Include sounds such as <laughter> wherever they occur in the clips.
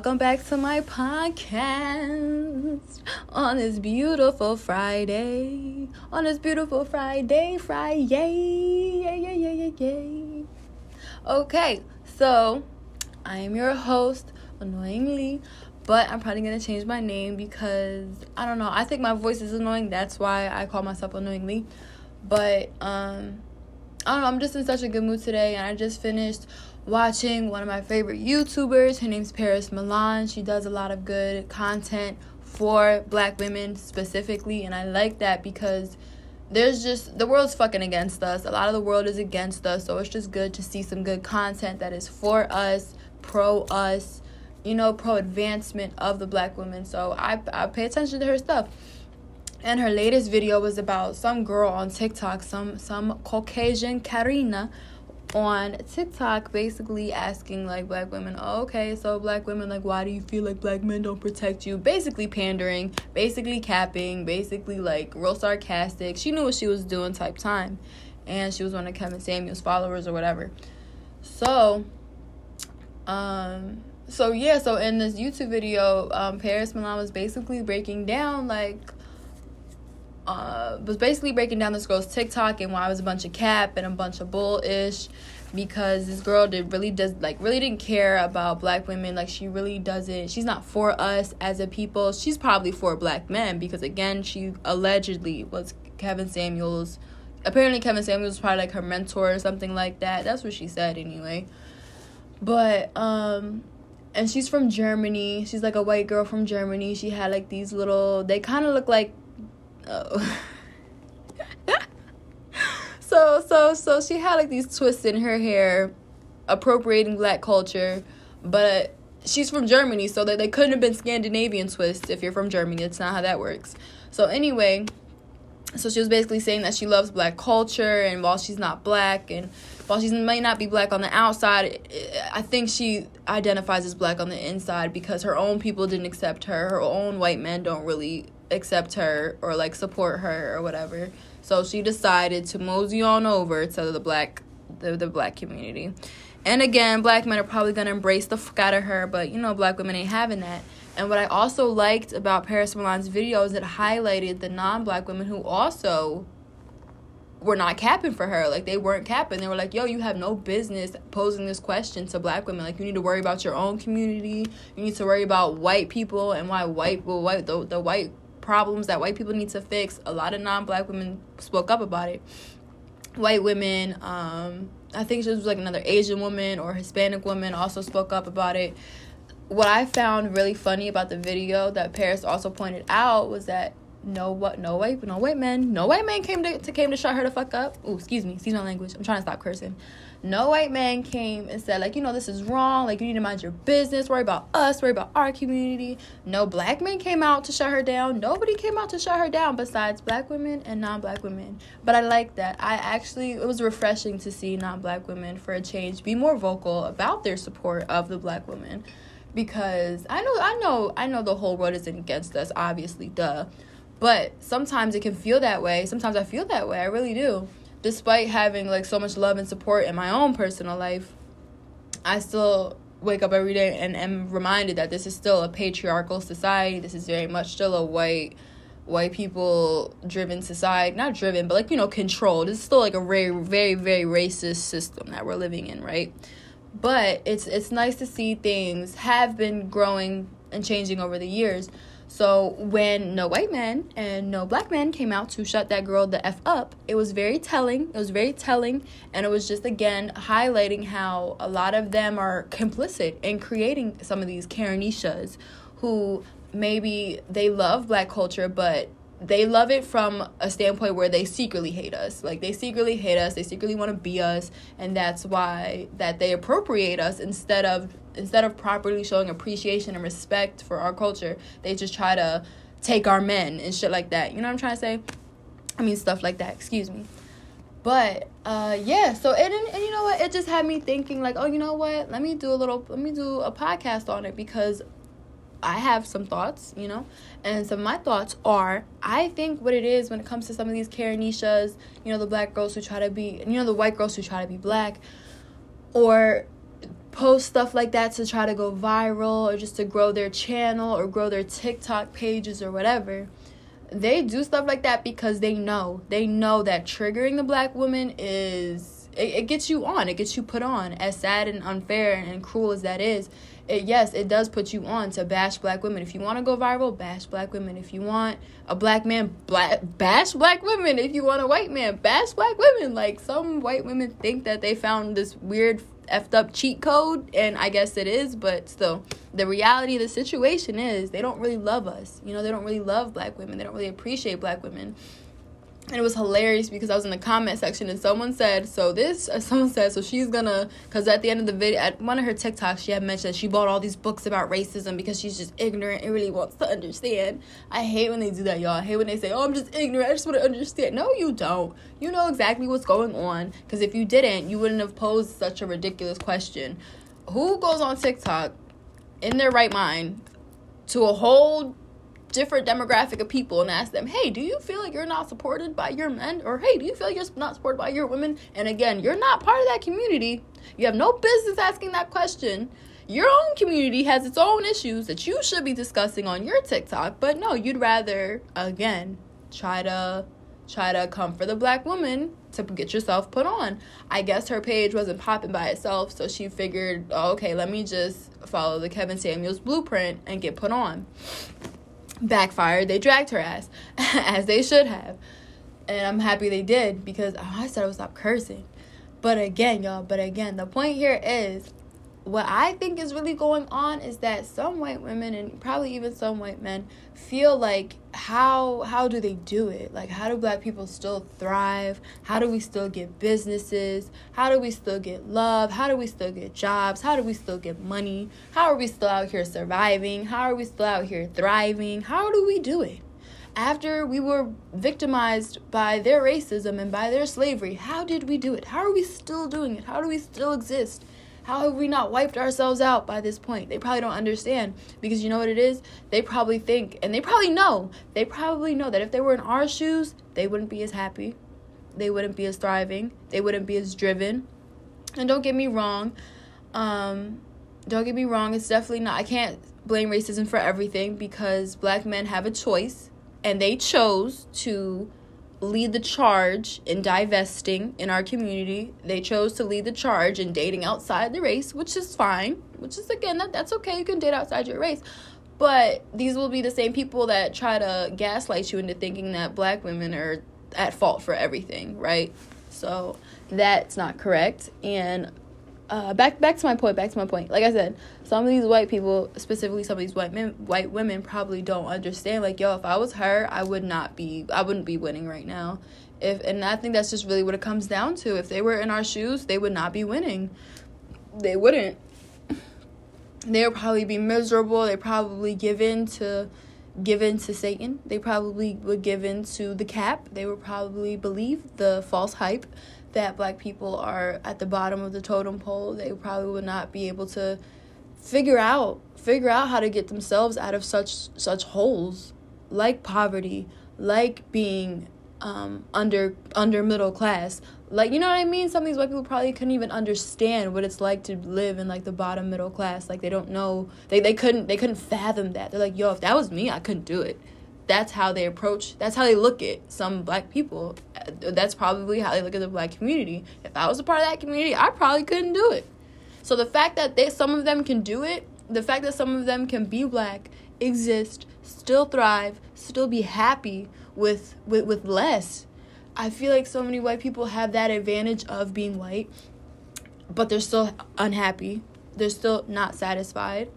Welcome back to my podcast on this beautiful Friday. On this beautiful Friday, Friday. Yeah, yeah, yeah, yeah, yeah. Okay, so I am your host, annoyingly, but I'm probably gonna change my name because I don't know. I think my voice is annoying. That's why I call myself annoyingly. But um, I don't know. I'm just in such a good mood today, and I just finished watching one of my favorite YouTubers. Her name's Paris Milan. She does a lot of good content for black women specifically, and I like that because there's just the world's fucking against us. A lot of the world is against us, so it's just good to see some good content that is for us, pro us, you know, pro advancement of the black women. So I I pay attention to her stuff. And her latest video was about some girl on TikTok, some some Caucasian Karina on TikTok basically asking like black women, oh, okay, so black women, like, why do you feel like black men don't protect you? Basically pandering, basically capping, basically like real sarcastic. She knew what she was doing type time. And she was one of Kevin Samuels' followers or whatever. So, um, so yeah, so in this YouTube video, um, Paris Milan was basically breaking down like uh, was basically breaking down this girl's TikTok and why it was a bunch of cap and a bunch of bullish because this girl did really does like really didn't care about black women. Like she really doesn't she's not for us as a people. She's probably for black men because again she allegedly was Kevin Samuels. Apparently Kevin Samuels was probably like her mentor or something like that. That's what she said anyway. But um and she's from Germany. She's like a white girl from Germany. She had like these little they kind of look like Oh. <laughs> so so so she had like these twists in her hair, appropriating black culture, but she's from Germany, so that they couldn't have been Scandinavian twists if you're from Germany. It's not how that works. So anyway, so she was basically saying that she loves black culture, and while she's not black, and while she may not be black on the outside, eh, I think she identifies as black on the inside because her own people didn't accept her. Her own white men don't really accept her or like support her or whatever. So she decided to mosey on over to the black the, the black community. And again, black men are probably gonna embrace the fuck out of her, but you know, black women ain't having that. And what I also liked about Paris Milan's video is it highlighted the non black women who also were not capping for her. Like they weren't capping. They were like, yo, you have no business posing this question to black women. Like you need to worry about your own community. You need to worry about white people and why white well white the, the white problems that white people need to fix. A lot of non-black women spoke up about it. White women, um, I think she was like another Asian woman or Hispanic woman also spoke up about it. What I found really funny about the video that Paris also pointed out was that no what no white no white men no white man came to, to came to shut her the fuck up. Oh, excuse me, excuse my language. I'm trying to stop cursing. No white man came and said like you know this is wrong. Like you need to mind your business. Worry about us. Worry about our community. No black men came out to shut her down. Nobody came out to shut her down besides black women and non-black women. But I like that. I actually it was refreshing to see non-black women for a change be more vocal about their support of the black women because I know I know I know the whole world isn't against us obviously duh but sometimes it can feel that way. Sometimes I feel that way. I really do. Despite having like so much love and support in my own personal life, I still wake up every day and am reminded that this is still a patriarchal society. This is very much still a white white people driven society. Not driven, but like, you know, controlled. It's still like a very very very racist system that we're living in, right? But it's it's nice to see things have been growing and changing over the years so when no white man and no black man came out to shut that girl the f up, it was very telling. It was very telling, and it was just again highlighting how a lot of them are complicit in creating some of these Karenishas, who maybe they love black culture, but they love it from a standpoint where they secretly hate us. Like they secretly hate us, they secretly want to be us, and that's why that they appropriate us instead of instead of properly showing appreciation and respect for our culture, they just try to take our men and shit like that. You know what I'm trying to say? I mean stuff like that, excuse me. But uh yeah, so it and, and you know what? It just had me thinking like, oh, you know what? Let me do a little let me do a podcast on it because I have some thoughts, you know, and some of my thoughts are I think what it is when it comes to some of these Karenishas, you know, the black girls who try to be, you know, the white girls who try to be black, or post stuff like that to try to go viral or just to grow their channel or grow their TikTok pages or whatever. They do stuff like that because they know. They know that triggering the black woman is it, it gets you on, it gets you put on. As sad and unfair and cruel as that is, it, yes, it does put you on to bash black women. If you want to go viral, bash black women. If you want a black man, black bash black women. If you want a white man, bash black women. Like some white women think that they found this weird effed up cheat code, and I guess it is, but still, the reality of the situation is they don't really love us. You know, they don't really love black women. They don't really appreciate black women and it was hilarious because I was in the comment section and someone said, so this, uh, <laughs> someone said, so she's gonna, because at the end of the video, at one of her TikToks, she had mentioned that she bought all these books about racism because she's just ignorant and really wants to understand. I hate when they do that, y'all. I hate when they say, oh, I'm just ignorant, I just want to understand. No, you don't. You know exactly what's going on because if you didn't, you wouldn't have posed such a ridiculous question. Who goes on TikTok in their right mind to a whole different demographic of people and ask them, hey, do you feel like you're not supported by your men? Or hey, do you feel you're not supported by your women? And again, you're not part of that community. You have no business asking that question. Your own community has its own issues that you should be discussing on your TikTok, but no, you'd rather, again, try to try to come for the black woman to get yourself put on. I guess her page wasn't popping by itself, so she figured, oh, okay, let me just follow the Kevin Samuels blueprint and get put on backfired. They dragged her ass, <laughs> as they should have. And I'm happy they did because oh, I said I would stop cursing. But again, y'all, but again, the point here is what I think is really going on is that some white women and probably even some white men feel like how how do they do it? Like how do black people still thrive? How do we still get businesses? How do we still get love? How do we still get jobs? How do we still get money? How are we still out here surviving? How are we still out here thriving? How do we do it? After we were victimized by their racism and by their slavery, how did we do it? How are we still doing it? How do we still exist? How have we not wiped ourselves out by this point? They probably don't understand because you know what it is? They probably think, and they probably know, they probably know that if they were in our shoes, they wouldn't be as happy. They wouldn't be as thriving. They wouldn't be as driven. And don't get me wrong, um, don't get me wrong, it's definitely not, I can't blame racism for everything because black men have a choice and they chose to lead the charge in divesting in our community. They chose to lead the charge in dating outside the race, which is fine. Which is again that that's okay. You can date outside your race. But these will be the same people that try to gaslight you into thinking that black women are at fault for everything, right? So that's not correct. And uh, back back to my point. Back to my point. Like I said, some of these white people, specifically some of these white men, white women, probably don't understand. Like, yo, if I was her, I would not be. I wouldn't be winning right now. If and I think that's just really what it comes down to. If they were in our shoes, they would not be winning. They wouldn't. They would probably be miserable. They probably give in to give in to Satan. They probably would give in to the cap. They would probably believe the false hype that black people are at the bottom of the totem pole. They probably would not be able to figure out figure out how to get themselves out of such such holes like poverty, like being um, under under middle class. Like you know what I mean? Some of these white people probably couldn't even understand what it's like to live in like the bottom middle class. Like they don't know they, they couldn't they couldn't fathom that. They're like, yo, if that was me, I couldn't do it that's how they approach that's how they look at some black people that's probably how they look at the black community if i was a part of that community i probably couldn't do it so the fact that they some of them can do it the fact that some of them can be black exist still thrive still be happy with with, with less. I feel like so many white people have that advantage of being white but they're still unhappy. They're still not satisfied.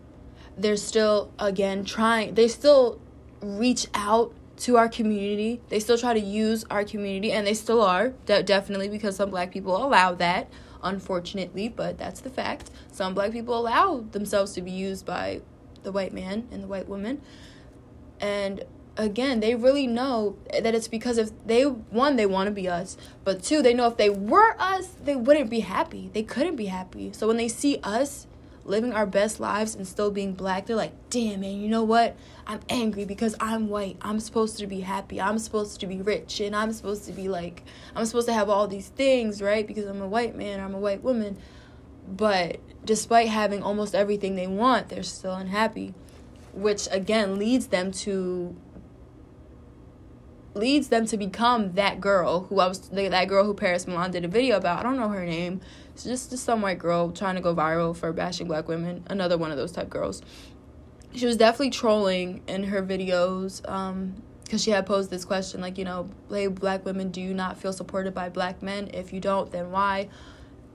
They're still again trying they still reach out to our community. They still try to use our community, and they still are, de- definitely, because some black people allow that, unfortunately, but that's the fact. Some black people allow themselves to be used by the white man and the white woman. And again, they really know that it's because if they, one, they want to be us, but two, they know if they were us, they wouldn't be happy. They couldn't be happy. So when they see us, living our best lives and still being black, they're like, damn, man, you know what? I'm angry because I'm white. I'm supposed to be happy. I'm supposed to be rich. And I'm supposed to be like, I'm supposed to have all these things, right? Because I'm a white man, I'm a white woman. But despite having almost everything they want, they're still unhappy, which again leads them to leads them to become that girl who I was that girl who Paris Milan did a video about. I don't know her name. It's just, some white girl trying to go viral for bashing black women. Another one of those type girls. She was definitely trolling in her videos. Um, because she had posed this question like you know hey black women do you not feel supported by black men if you don't then why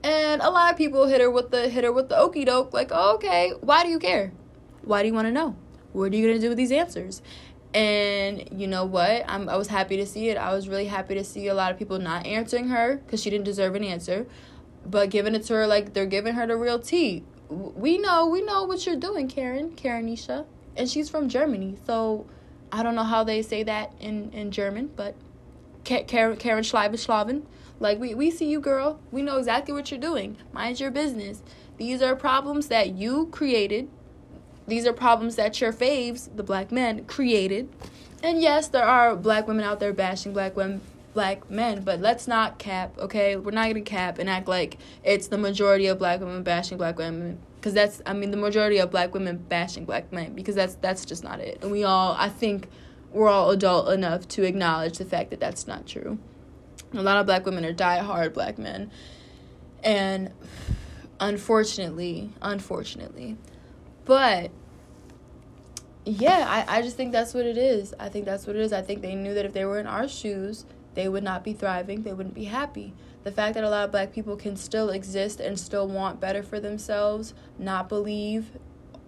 and a lot of people hit her with the hit her with the okey doke like oh, okay why do you care why do you want to know what are you gonna do with these answers and you know what? I'm, I was happy to see it. I was really happy to see a lot of people not answering her because she didn't deserve an answer, but giving it to her like they're giving her the real tea. We know, we know what you're doing, Karen, Karen Nisha, and she's from Germany. So I don't know how they say that in in German, but Karen Karen Schleibenschlaven. Like we we see you, girl. We know exactly what you're doing. Mind your business. These are problems that you created these are problems that your faves, the black men, created. And yes, there are black women out there bashing black women, black men, but let's not cap, okay? We're not gonna cap and act like it's the majority of black women bashing black women, because that's, I mean, the majority of black women bashing black men, because that's that's just not it. And we all, I think, we're all adult enough to acknowledge the fact that that's not true. A lot of black women are die-hard black men, and unfortunately, unfortunately, but yeah, I, I just think that's what it is. I think that's what it is. I think they knew that if they were in our shoes, they would not be thriving, they wouldn't be happy. The fact that a lot of black people can still exist and still want better for themselves, not believe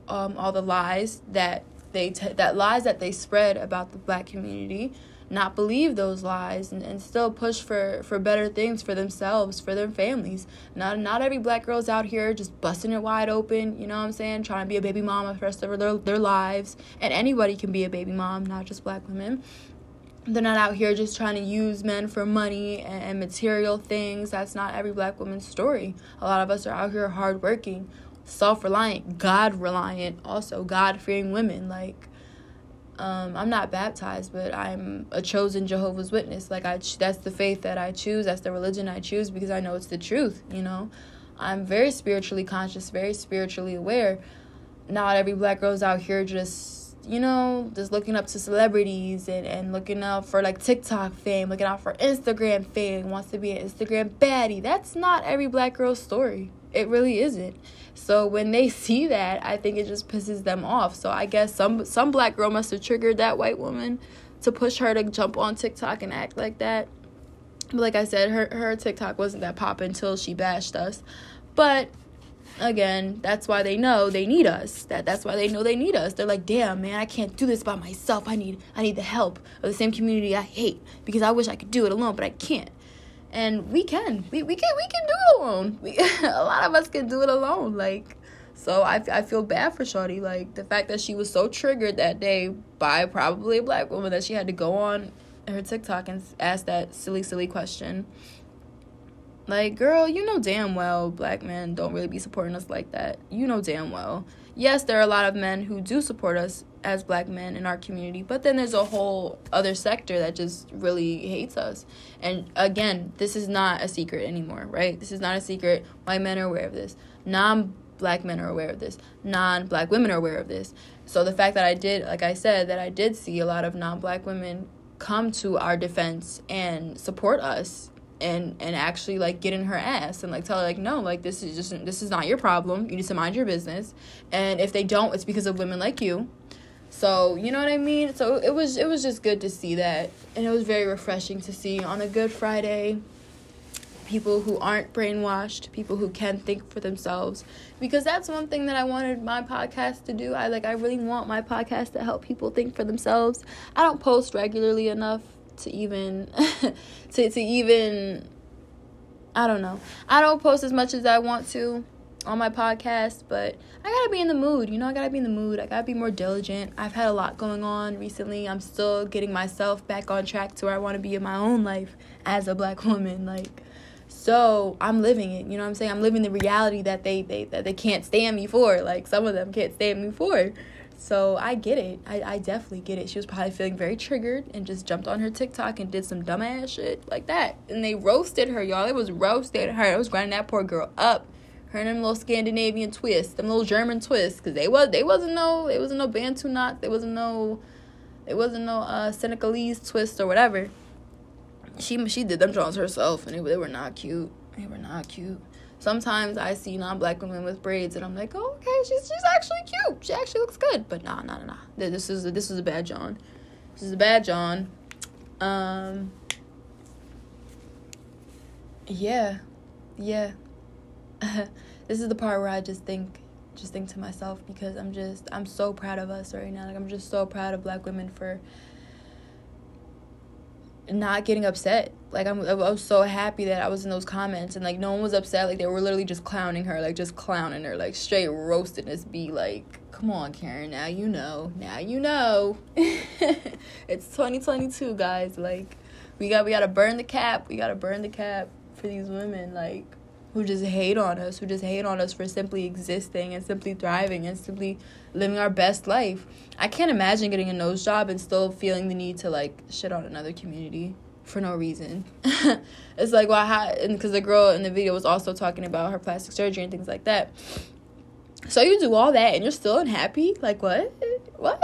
um, all the lies that they t- that lies that they spread about the black community not believe those lies and, and still push for, for better things for themselves, for their families. Not not every black girl's out here just busting it wide open, you know what I'm saying, trying to be a baby mama for the rest of their, their lives. And anybody can be a baby mom, not just black women. They're not out here just trying to use men for money and, and material things. That's not every black woman's story. A lot of us are out here hardworking, self reliant, God reliant, also God fearing women. Like, um, I'm not baptized, but I'm a chosen Jehovah's Witness. Like I, that's the faith that I choose. That's the religion I choose because I know it's the truth. You know, I'm very spiritually conscious, very spiritually aware. Not every black girl's out here just, you know, just looking up to celebrities and, and looking out for like TikTok fame, looking out for Instagram fame, wants to be an Instagram baddie. That's not every black girl's story. It really isn't. So when they <laughs> see that, I think it just pisses them off. So I guess some some black girl must have triggered that white woman to push her to jump on TikTok and act like that. But like I said, her her TikTok wasn't that pop until she bashed us. But again, that's why they know they need us. That that's why they know they need us. They're like, "Damn, man, I can't do this by myself. I need I need the help of the same community I hate because I wish I could do it alone, but I can't." and we can we, we can we can do it alone we, <laughs> a lot of us can do it alone like so I, I feel bad for Shorty like the fact that she was so triggered that day by probably a black woman that she had to go on her TikTok and ask that silly silly question like girl you know damn well black men don't really be supporting us like that. You know damn well. Yes there are a lot of men who do support us as black men in our community but then there's a whole other sector that just really hates us. And again this is not a secret anymore right? This is not a secret. White men are aware of this. Non black men are aware of this. Non black women are aware of this. So the fact that i did like i said that i did see a lot of non black women come to our defense and support us and and actually like get in her ass and like tell her like no like this is just this is not your problem you need to mind your business and if they don't it's because of women like you so, you know what I mean? So it was it was just good to see that and it was very refreshing to see on a good Friday people who aren't brainwashed, people who can think for themselves because that's one thing that I wanted my podcast to do. I like I really want my podcast to help people think for themselves. I don't post regularly enough to even <laughs> to to even I don't know. I don't post as much as I want to on my podcast, but I gotta be in the mood. You know, I gotta be in the mood. I gotta be more diligent. I've had a lot going on recently. I'm still getting myself back on track to where I wanna be in my own life as a black woman. Like, so I'm living it. You know what I'm saying? I'm living the reality that they, they that they can't stand me for. Like some of them can't stand me for. So I get it. I, I definitely get it. She was probably feeling very triggered and just jumped on her TikTok and did some dumbass shit like that. And they roasted her, y'all. It was roasted her. It was grinding that poor girl up Her and them little Scandinavian twists, them little German twists, cause they was they wasn't no it wasn't no Bantu knot, there wasn't no it wasn't no uh Senegalese twist or whatever. She she did them drawings herself, and they, they were not cute. They were not cute. Sometimes I see non-black women with braids, and I'm like, oh, okay, she's she's actually cute. She actually looks good. But nah, nah, nah, nah. This is a, this is a bad John. This is a bad John. Um. Yeah, yeah. <laughs> this is the part where I just think, just think to myself because I'm just I'm so proud of us right now. Like I'm just so proud of black women for not getting upset. Like I'm, I was so happy that I was in those comments and like no one was upset. Like they were literally just clowning her, like just clowning her, like straight roasting this be like, come on, Karen, now you know, now you know. <laughs> it's 2022, guys. Like we got we got to burn the cap. We got to burn the cap for these women, like who just hate on us, who just hate on us for simply existing and simply thriving and simply living our best life. I can't imagine getting a nose job and still feeling the need to like shit on another community for no reason. <laughs> it's like, well, how, because the girl in the video was also talking about her plastic surgery and things like that. So you do all that and you're still unhappy? Like, what? What?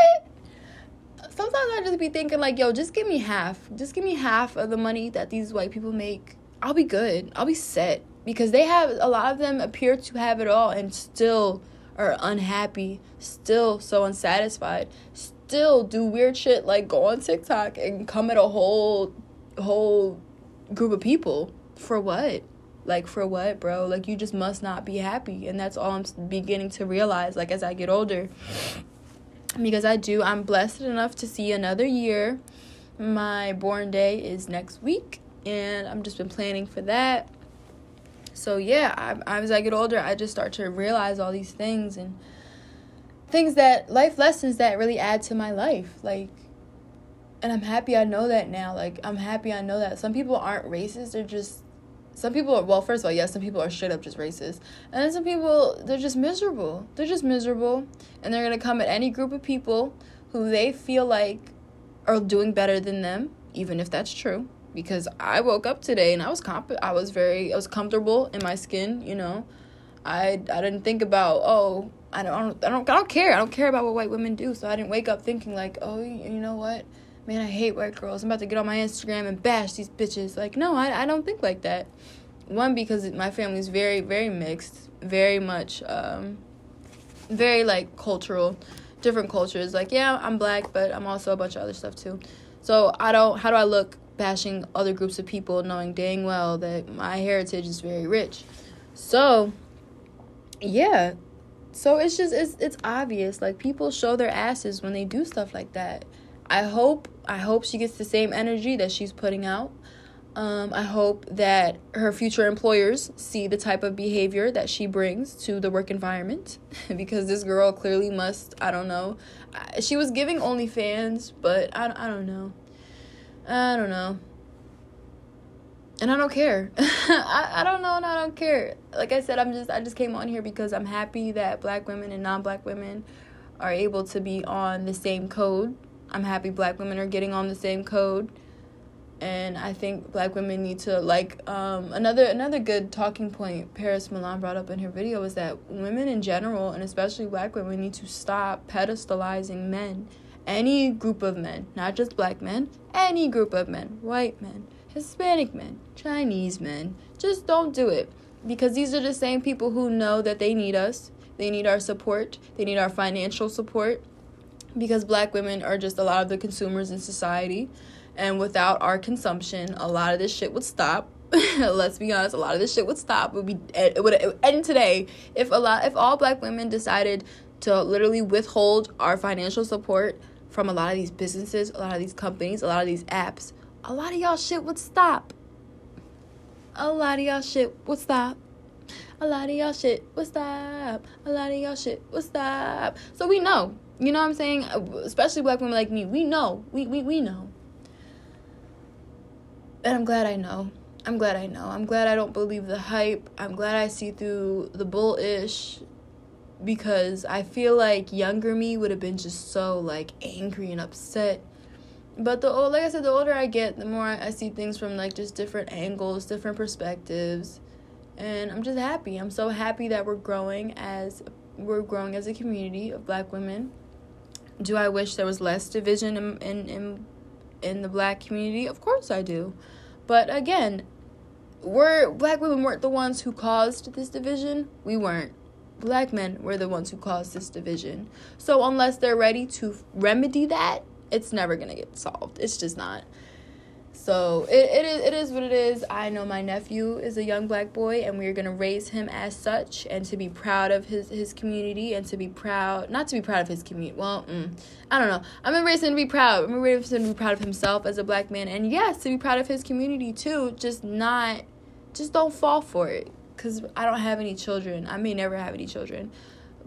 Sometimes I just be thinking, like, yo, just give me half. Just give me half of the money that these white people make. I'll be good. I'll be set because they have a lot of them appear to have it all and still are unhappy, still so unsatisfied, still do weird shit like go on TikTok and come at a whole whole group of people for what? Like for what, bro? Like you just must not be happy and that's all I'm beginning to realize like as I get older. Because I do I'm blessed enough to see another year. My born day is next week and I'm just been planning for that so yeah, I, as I get older, I just start to realize all these things and things that life lessons that really add to my life. Like, and I'm happy I know that now. Like, I'm happy I know that some people aren't racist. They're just some people are well first of all yes some people are straight up just racist and then some people they're just miserable they're just miserable and they're gonna come at any group of people who they feel like are doing better than them even if that's true because I woke up today and I was comp I was very I was comfortable in my skin, you know. I I didn't think about, oh, I don't I don't I don't care. I don't care about what white women do. So I didn't wake up thinking like, oh, you know what? Man, I hate white girls. I'm about to get on my Instagram and bash these bitches. Like, no, I I don't think like that. One because my family's very very mixed, very much um very like cultural, different cultures. Like, yeah, I'm black, but I'm also a bunch of other stuff too. So I don't. How do I look bashing other groups of people, knowing dang well that my heritage is very rich. So, yeah. So it's just it's it's obvious like people show their asses when they do stuff like that. I hope I hope she gets the same energy that she's putting out. Um, I hope that her future employers see the type of behavior that she brings to the work environment <laughs> because this girl clearly must, I don't know. She was giving OnlyFans, but I, I don't know. I don't know. And I don't care. <laughs> I, I don't know and I don't care. Like I said, I'm just I just came on here because I'm happy that black women and non black women are able to be on the same code. I'm happy black women are getting on the same code. And I think black women need to like um, another another good talking point Paris Milan brought up in her video is that women in general and especially black women need to stop pedestalizing men any group of men, not just black men, any group of men, white men, Hispanic men, Chinese men. Just don't do it because these are the same people who know that they need us. They need our support, they need our financial support because black women are just a lot of the consumers in society. And without our consumption, a lot of this shit would stop. <laughs> Let's be honest, a lot of this shit would stop. Would be it would end today if a lot if all black women decided to literally withhold our financial support from a lot of these businesses, a lot of these companies, a lot of these apps, a lot of y'all shit would stop. A lot of y'all shit would stop. A lot of y'all shit would stop. A lot of y'all shit would stop. So we know. You know what I'm saying? Especially black women like me. We know. We we we know. And I'm glad I know. I'm glad I know. I'm glad I don't believe the hype. I'm glad I see through the bullish because I feel like younger me would have been just so like angry and upset. But the old, like I said, the older I get, the more I, see things from like just different angles, different perspectives, And I'm just happy. I'm so happy that we're growing as we're growing as a community of black women. Do I wish there was less division in in in, in the black community? Of course I do. But again, we're black women weren't the ones who caused this division. We weren't. Black men were the ones who caused this division. So unless they're ready to remedy that, it's never gonna get solved. It's just not. So it, it is it is what it is. I know my nephew is a young black boy and we're gonna raise him as such and to be proud of his, his community and to be proud not to be proud of his community. Well, mm, I don't know. I'm gonna raise him to be proud. I'm gonna raise him to be proud of himself as a black man and yes, to be proud of his community too. Just not just don't fall for it. Cause I don't have any children. I may never have any children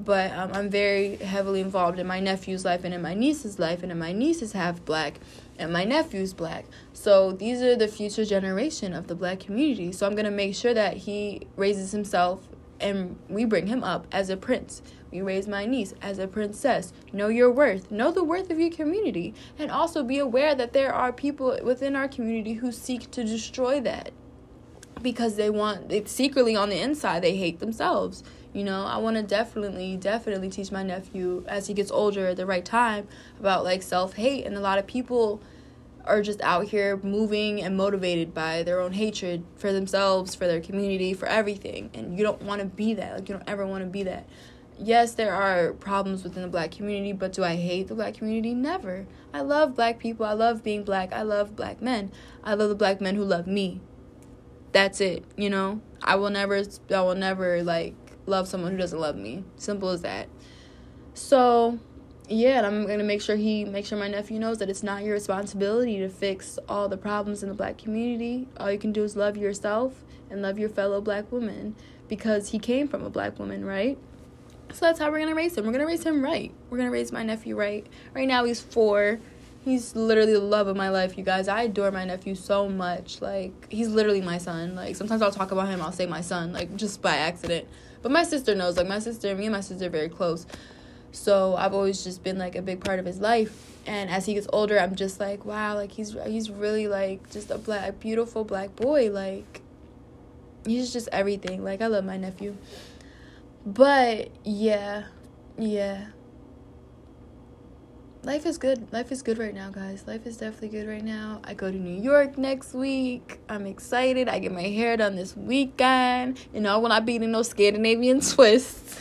but um, I'm very heavily involved in my nephew's life and in my niece's life, and in my niece is half black, and my nephew's black. So these are the future generation of the black community. So I'm gonna make sure that he raises himself, and we bring him up as a prince. We raise my niece as a princess. Know your worth. Know the worth of your community, and also be aware that there are people within our community who seek to destroy that because they want it secretly on the inside they hate themselves you know, I want to definitely, definitely teach my nephew as he gets older at the right time about like self hate. And a lot of people are just out here moving and motivated by their own hatred for themselves, for their community, for everything. And you don't want to be that. Like, you don't ever want to be that. Yes, there are problems within the black community, but do I hate the black community? Never. I love black people. I love being black. I love black men. I love the black men who love me. That's it, you know? I will never I will never like love someone who doesn't love me. Simple as that. So, yeah, I'm gonna make sure he make sure my nephew knows that it's not your responsibility to fix all the problems in the black community. All you can do is love yourself and love your fellow black woman because he came from a black woman, right? So that's how we're gonna raise him. We're gonna raise him right. We're gonna raise my nephew right. Right now he's four. He's literally the love of my life, you guys. I adore my nephew so much. Like he's literally my son. Like sometimes I'll talk about him, I'll say my son, like just by accident. But my sister knows. Like my sister, me and my sister are very close. So I've always just been like a big part of his life. And as he gets older, I'm just like, wow, like he's he's really like just a black, a beautiful black boy. Like he's just everything. Like I love my nephew. But yeah, yeah. Life is good. Life is good right now, guys. Life is definitely good right now. I go to New York next week. I'm excited. I get my hair done this weekend. You know, when I be in those Scandinavian <laughs> twists.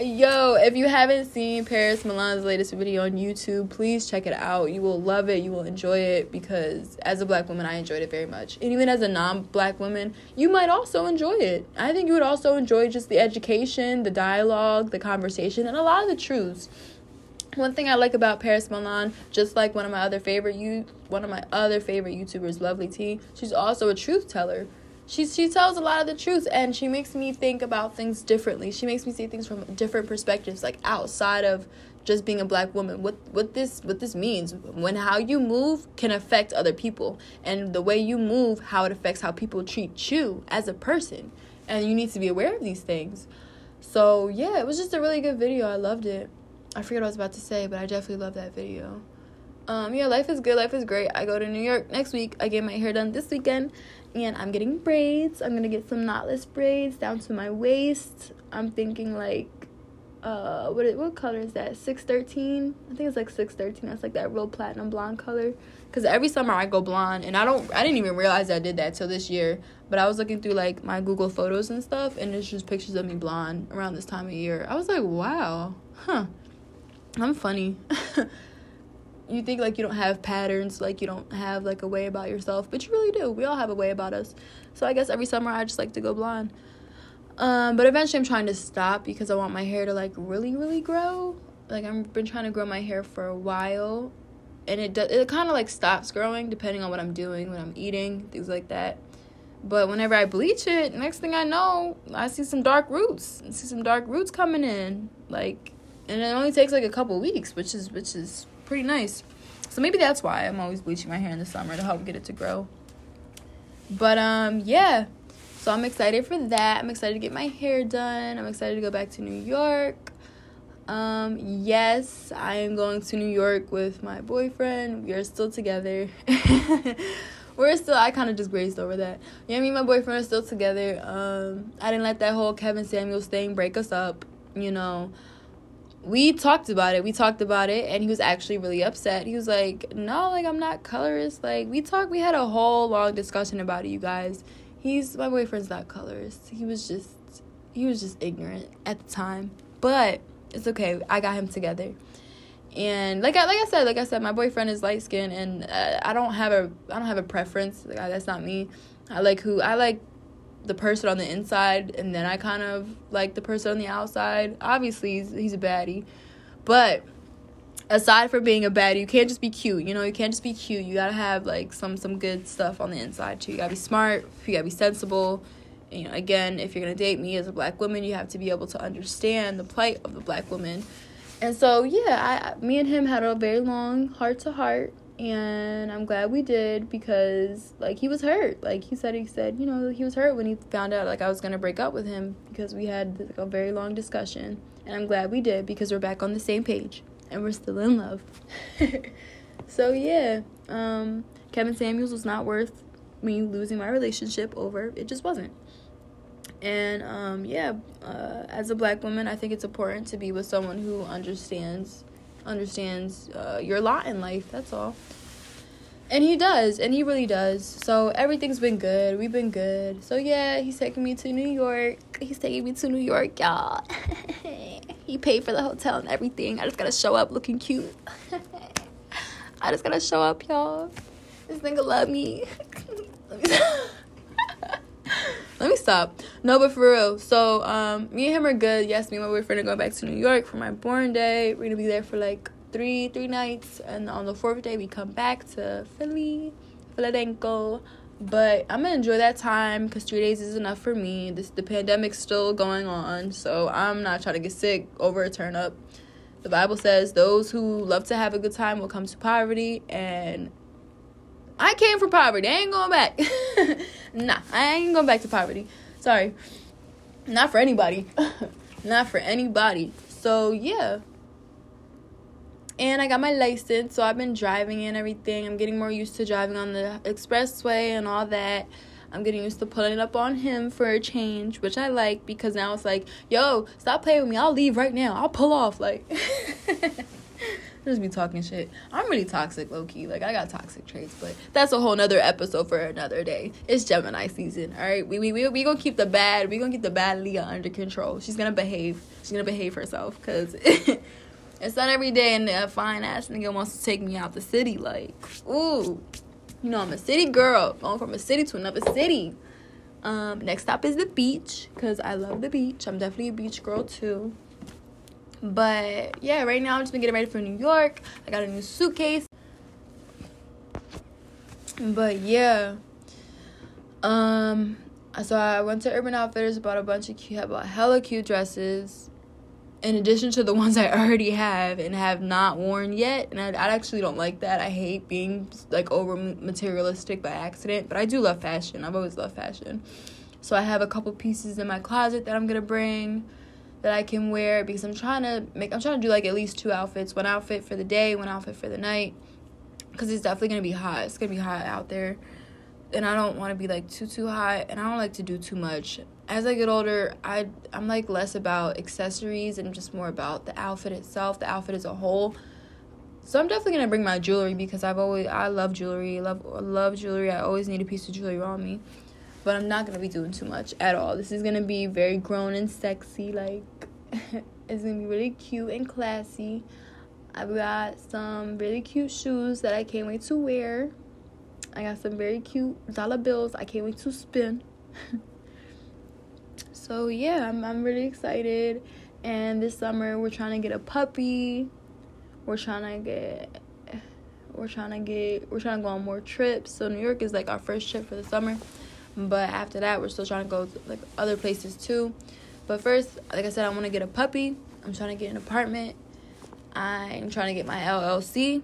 Yo, if you haven't seen Paris Milan's latest video on YouTube, please check it out. You will love it. You will enjoy it because as a black woman, I enjoyed it very much. And even as a non black woman, you might also enjoy it. I think you would also enjoy just the education, the dialogue, the conversation, and a lot of the truths one thing I like about Paris Milan, just like one of my other favorite you one of my other favorite YouTubers, Lovely T, she's also a truth teller. She she tells a lot of the truth and she makes me think about things differently. She makes me see things from different perspectives, like outside of just being a black woman. What what this what this means when how you move can affect other people and the way you move, how it affects how people treat you as a person. And you need to be aware of these things. So yeah, it was just a really good video. I loved it. I forget what I was about to say, but I definitely love that video. Um, yeah, life is good. Life is great. I go to New York next week. I get my hair done this weekend, and I'm getting braids. I'm gonna get some knotless braids down to my waist. I'm thinking like, uh, what it what color is that? Six thirteen. I think it's like six thirteen. That's like that real platinum blonde color. Cause every summer I go blonde, and I don't. I didn't even realize I did that till this year. But I was looking through like my Google photos and stuff, and it's just pictures of me blonde around this time of year. I was like, wow, huh I'm funny. <laughs> you think like you don't have patterns, like you don't have like a way about yourself, but you really do. We all have a way about us. So I guess every summer I just like to go blonde. Um, but eventually I'm trying to stop because I want my hair to like really, really grow. Like I've been trying to grow my hair for a while, and it does. It kind of like stops growing depending on what I'm doing, what I'm eating, things like that. But whenever I bleach it, next thing I know, I see some dark roots. I see some dark roots coming in. Like and it only takes like a couple weeks, which is which is pretty nice. So maybe that's why I'm always bleaching my hair in the summer to help get it to grow. But um yeah. So I'm excited for that. I'm excited to get my hair done. I'm excited to go back to New York. Um yes, I am going to New York with my boyfriend. We are still together. <laughs> we're still. I kind of just grazed over that. Yeah, me and my boyfriend are still together. Um, I didn't let that whole Kevin Samuels thing break us up. You know, we talked about it. We talked about it, and he was actually really upset. He was like, "No, like I'm not colorist." Like we talked. We had a whole long discussion about it, you guys. He's my boyfriend's not colorist. He was just he was just ignorant at the time, but it's okay. I got him together and like I like I said, like I said, my boyfriend is light skinned and uh, I don't have a I don't have a preference. Like, that's not me. I like who I like the person on the inside, and then I kind of like the person on the outside. Obviously, he's, he's a baddie, but aside from being a baddie, you can't just be cute. You know, you can't just be cute. You gotta have like some some good stuff on the inside too. You gotta be smart. You gotta be sensible. You know, again, if you're gonna date me as a black woman, you have to be able to understand the plight of the black woman and so yeah, I me and him had a very long heart to heart and I'm glad we did because like he was hurt. Like he said he said, you know, he was hurt when he found out like I was to break up with him because we had like, a very long discussion. And I'm glad we did because we're back on the same page and we're still in love. <laughs> so yeah, um Kevin Samuels was not worth me losing my relationship over. It just wasn't and um, yeah uh, as a black woman i think it's important to be with someone who understands understands uh, your lot in life that's all. And he does and he really does. So everything's been good. We've been good. So yeah he's taking me to new york. He's taking me to new york y'all. <laughs> He paid for the hotel and everything. I just gotta show up looking cute. <laughs> I just gotta show up y'all. This nigga love me <laughs> let me stop. No, but for real. So, um, me and him are good. Yes, me and my boyfriend are going back to New York for my born day. We're gonna be there for like three three nights, and on the fourth day we come back to Philly, Philadelphia. But I'm gonna enjoy that time because three days is enough for me. This the pandemic's still going on, so I'm not trying to get sick over a turn up. The Bible says those who love to have a good time will come to poverty, and I came from poverty. I ain't going back. <laughs> nah, I ain't going back to poverty. Sorry. Not for anybody. <laughs> Not for anybody. So, yeah. And I got my license, so I've been driving and everything. I'm getting more used to driving on the expressway and all that. I'm getting used to pulling up on him for a change, which I like because now it's like, yo, stop playing with me. I'll leave right now. I'll pull off. Like, <laughs> just be talking shit. I'm really toxic, low key. Like I got toxic traits, but that's a whole nother episode for another day. It's Gemini season, all right. We we we we gonna keep the bad. We gonna keep the bad Leah under control. She's gonna behave. She's gonna behave herself, cause <laughs> it's not every day and a fine ass nigga wants to take me out the city. Like, ooh, you know I'm a city girl, going from a city to another city. Um, next stop is the beach, cause I love the beach. I'm definitely a beach girl too. But yeah, right now I've just been getting ready for New York. I got a new suitcase. But yeah. Um so I went to Urban Outfitters, bought a bunch of cute bought hella cute dresses. In addition to the <laughs> ones I already have and have not worn yet, and I, I actually don't like that. I hate being like over materialistic by accident, but I do love fashion. I've always loved fashion. So I have a couple pieces in my closet that I'm gonna bring that I can wear because I'm trying to make I'm trying to do like at least two outfits, one outfit for the day, one outfit for the night cuz it's definitely going to be hot. It's going to be hot out there. And I don't want to be like too too hot and I don't like to do too much. As I get older, I I'm like less about accessories and just more about the outfit itself, the outfit as a whole. So I'm definitely gonna bring my jewelry because I've always I love jewelry, love love jewelry. I always need a piece of jewelry on me but I'm not gonna be doing too much at all. This is gonna be very grown and sexy, like <laughs> it's gonna be really cute and classy. I've got some really cute shoes that I can't wait to wear. I got some very cute dollar bills I can't wait to spin. <laughs> so yeah, I'm I'm really excited. And this summer we're trying to get a puppy. We're trying to get we're trying to get we're trying to go on more trips. So New York is like our first trip for the summer. But after that, we're still trying to go to, like other places too. But first, like I said, I want to get a puppy. I'm trying to get an apartment. I'm trying to get my LLC.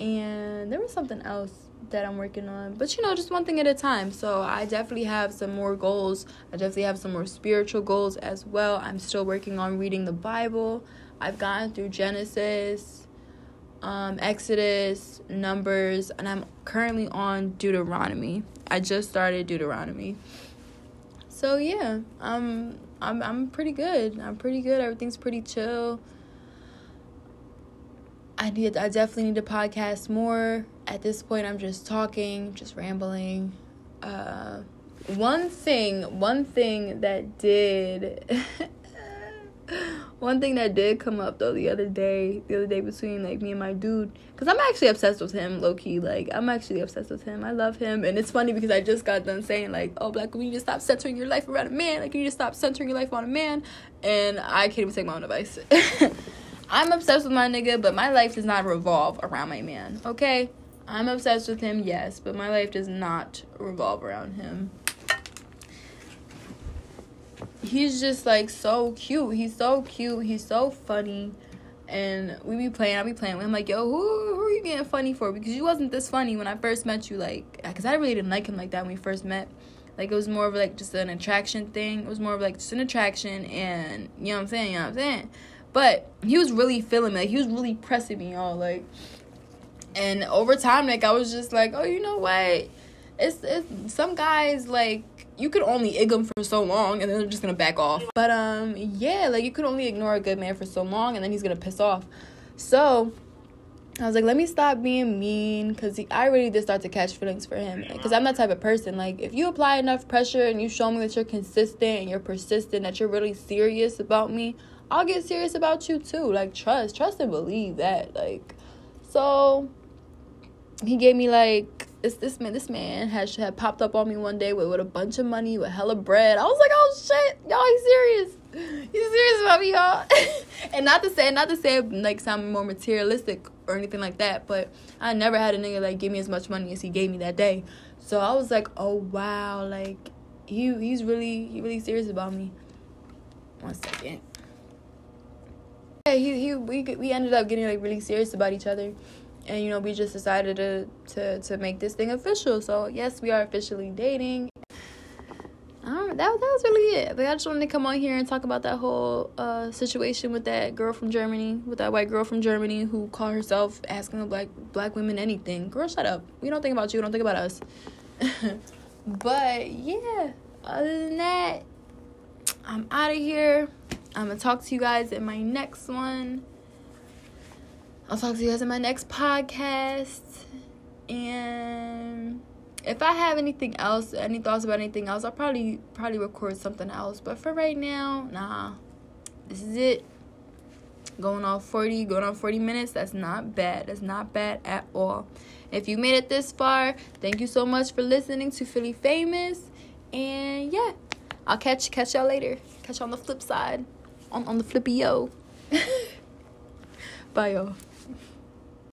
And there was something else that I'm working on. But you know, just one thing at a time. So I definitely have some more goals. I definitely have some more spiritual goals as well. I'm still working on reading the Bible. I've gotten through Genesis. Um, Exodus, Numbers, and I'm currently on Deuteronomy. I just started Deuteronomy. So yeah, um, I'm I'm pretty good. I'm pretty good. Everything's pretty chill. I need I definitely need to podcast more. At this point I'm just talking, just rambling. Uh one thing, one thing that did <laughs> one thing that did come up though the other day, the other day between like me and my dude, because I'm actually obsessed with him, low key. Like I'm actually obsessed with him. I love him, and it's funny because I just got done saying like, "Oh, black woman, you just stop centering your life around a man. Like you just stop centering your life on a man," and I can't even take my own advice. <laughs> I'm obsessed with my nigga, but my life does not revolve around my man. Okay, I'm obsessed with him, yes, but my life does not revolve around him he's just like so cute. He's so cute. He's so funny. And we be playing, I be playing with him like, yo, who, who are you getting funny for? Because you wasn't this funny when I first met you, like, because I really didn't like him like that when we first met. Like, it was more of like just an attraction thing. It was more of like just an attraction, and you know what I'm saying? You know what I'm saying? But he was really feeling me. Like, he was really pressing me y'all. like, and over time, like, I was just like, oh, you know what? It's, it's some guys, like, you could only ig them for so long and then they're just gonna back off. But um yeah, like you could only ignore a good man for so long and then he's gonna piss off. So I was like, let me stop being mean because I really did start to catch feelings for him. Because I'm that type of person. Like, if you apply enough pressure and you show me that you're consistent and you're persistent, that you're really serious about me, I'll get serious about you too. Like, trust, trust and believe that. Like, so he gave me like this this man this man had had popped up on me one day with, with a bunch of money with hella bread. I was like, oh shit, y'all, he's serious. He's serious about me, y'all. <laughs> and not to say not to say like sound more materialistic or anything like that, but I never had a nigga like give me as much money as he gave me that day. So I was like, oh wow, like he he's really he really serious about me. One second. Yeah, he he we we ended up getting like really serious about each other and you know we just decided to to to make this thing official so yes we are officially dating um, that, that was really it. But I just wanted to come on here and talk about that whole uh, situation with that girl from Germany, with that white girl from Germany who called herself asking the black black women anything. Girl, shut up. We don't think about you. We don't think about us. <laughs> but yeah, other than that, I'm out of here. I'm gonna talk to you guys in my next one. I'll talk to you guys in my next podcast. And if I have anything else, any thoughts about anything else, I'll probably probably record something else. But for right now, nah. This is it. Going on 40, going on 40 minutes. That's not bad. That's not bad at all. If you made it this far, thank you so much for listening to Philly Famous. And yeah, I'll catch catch y'all later. Catch you on the flip side. On on the flippy yo. <laughs> Bye y'all.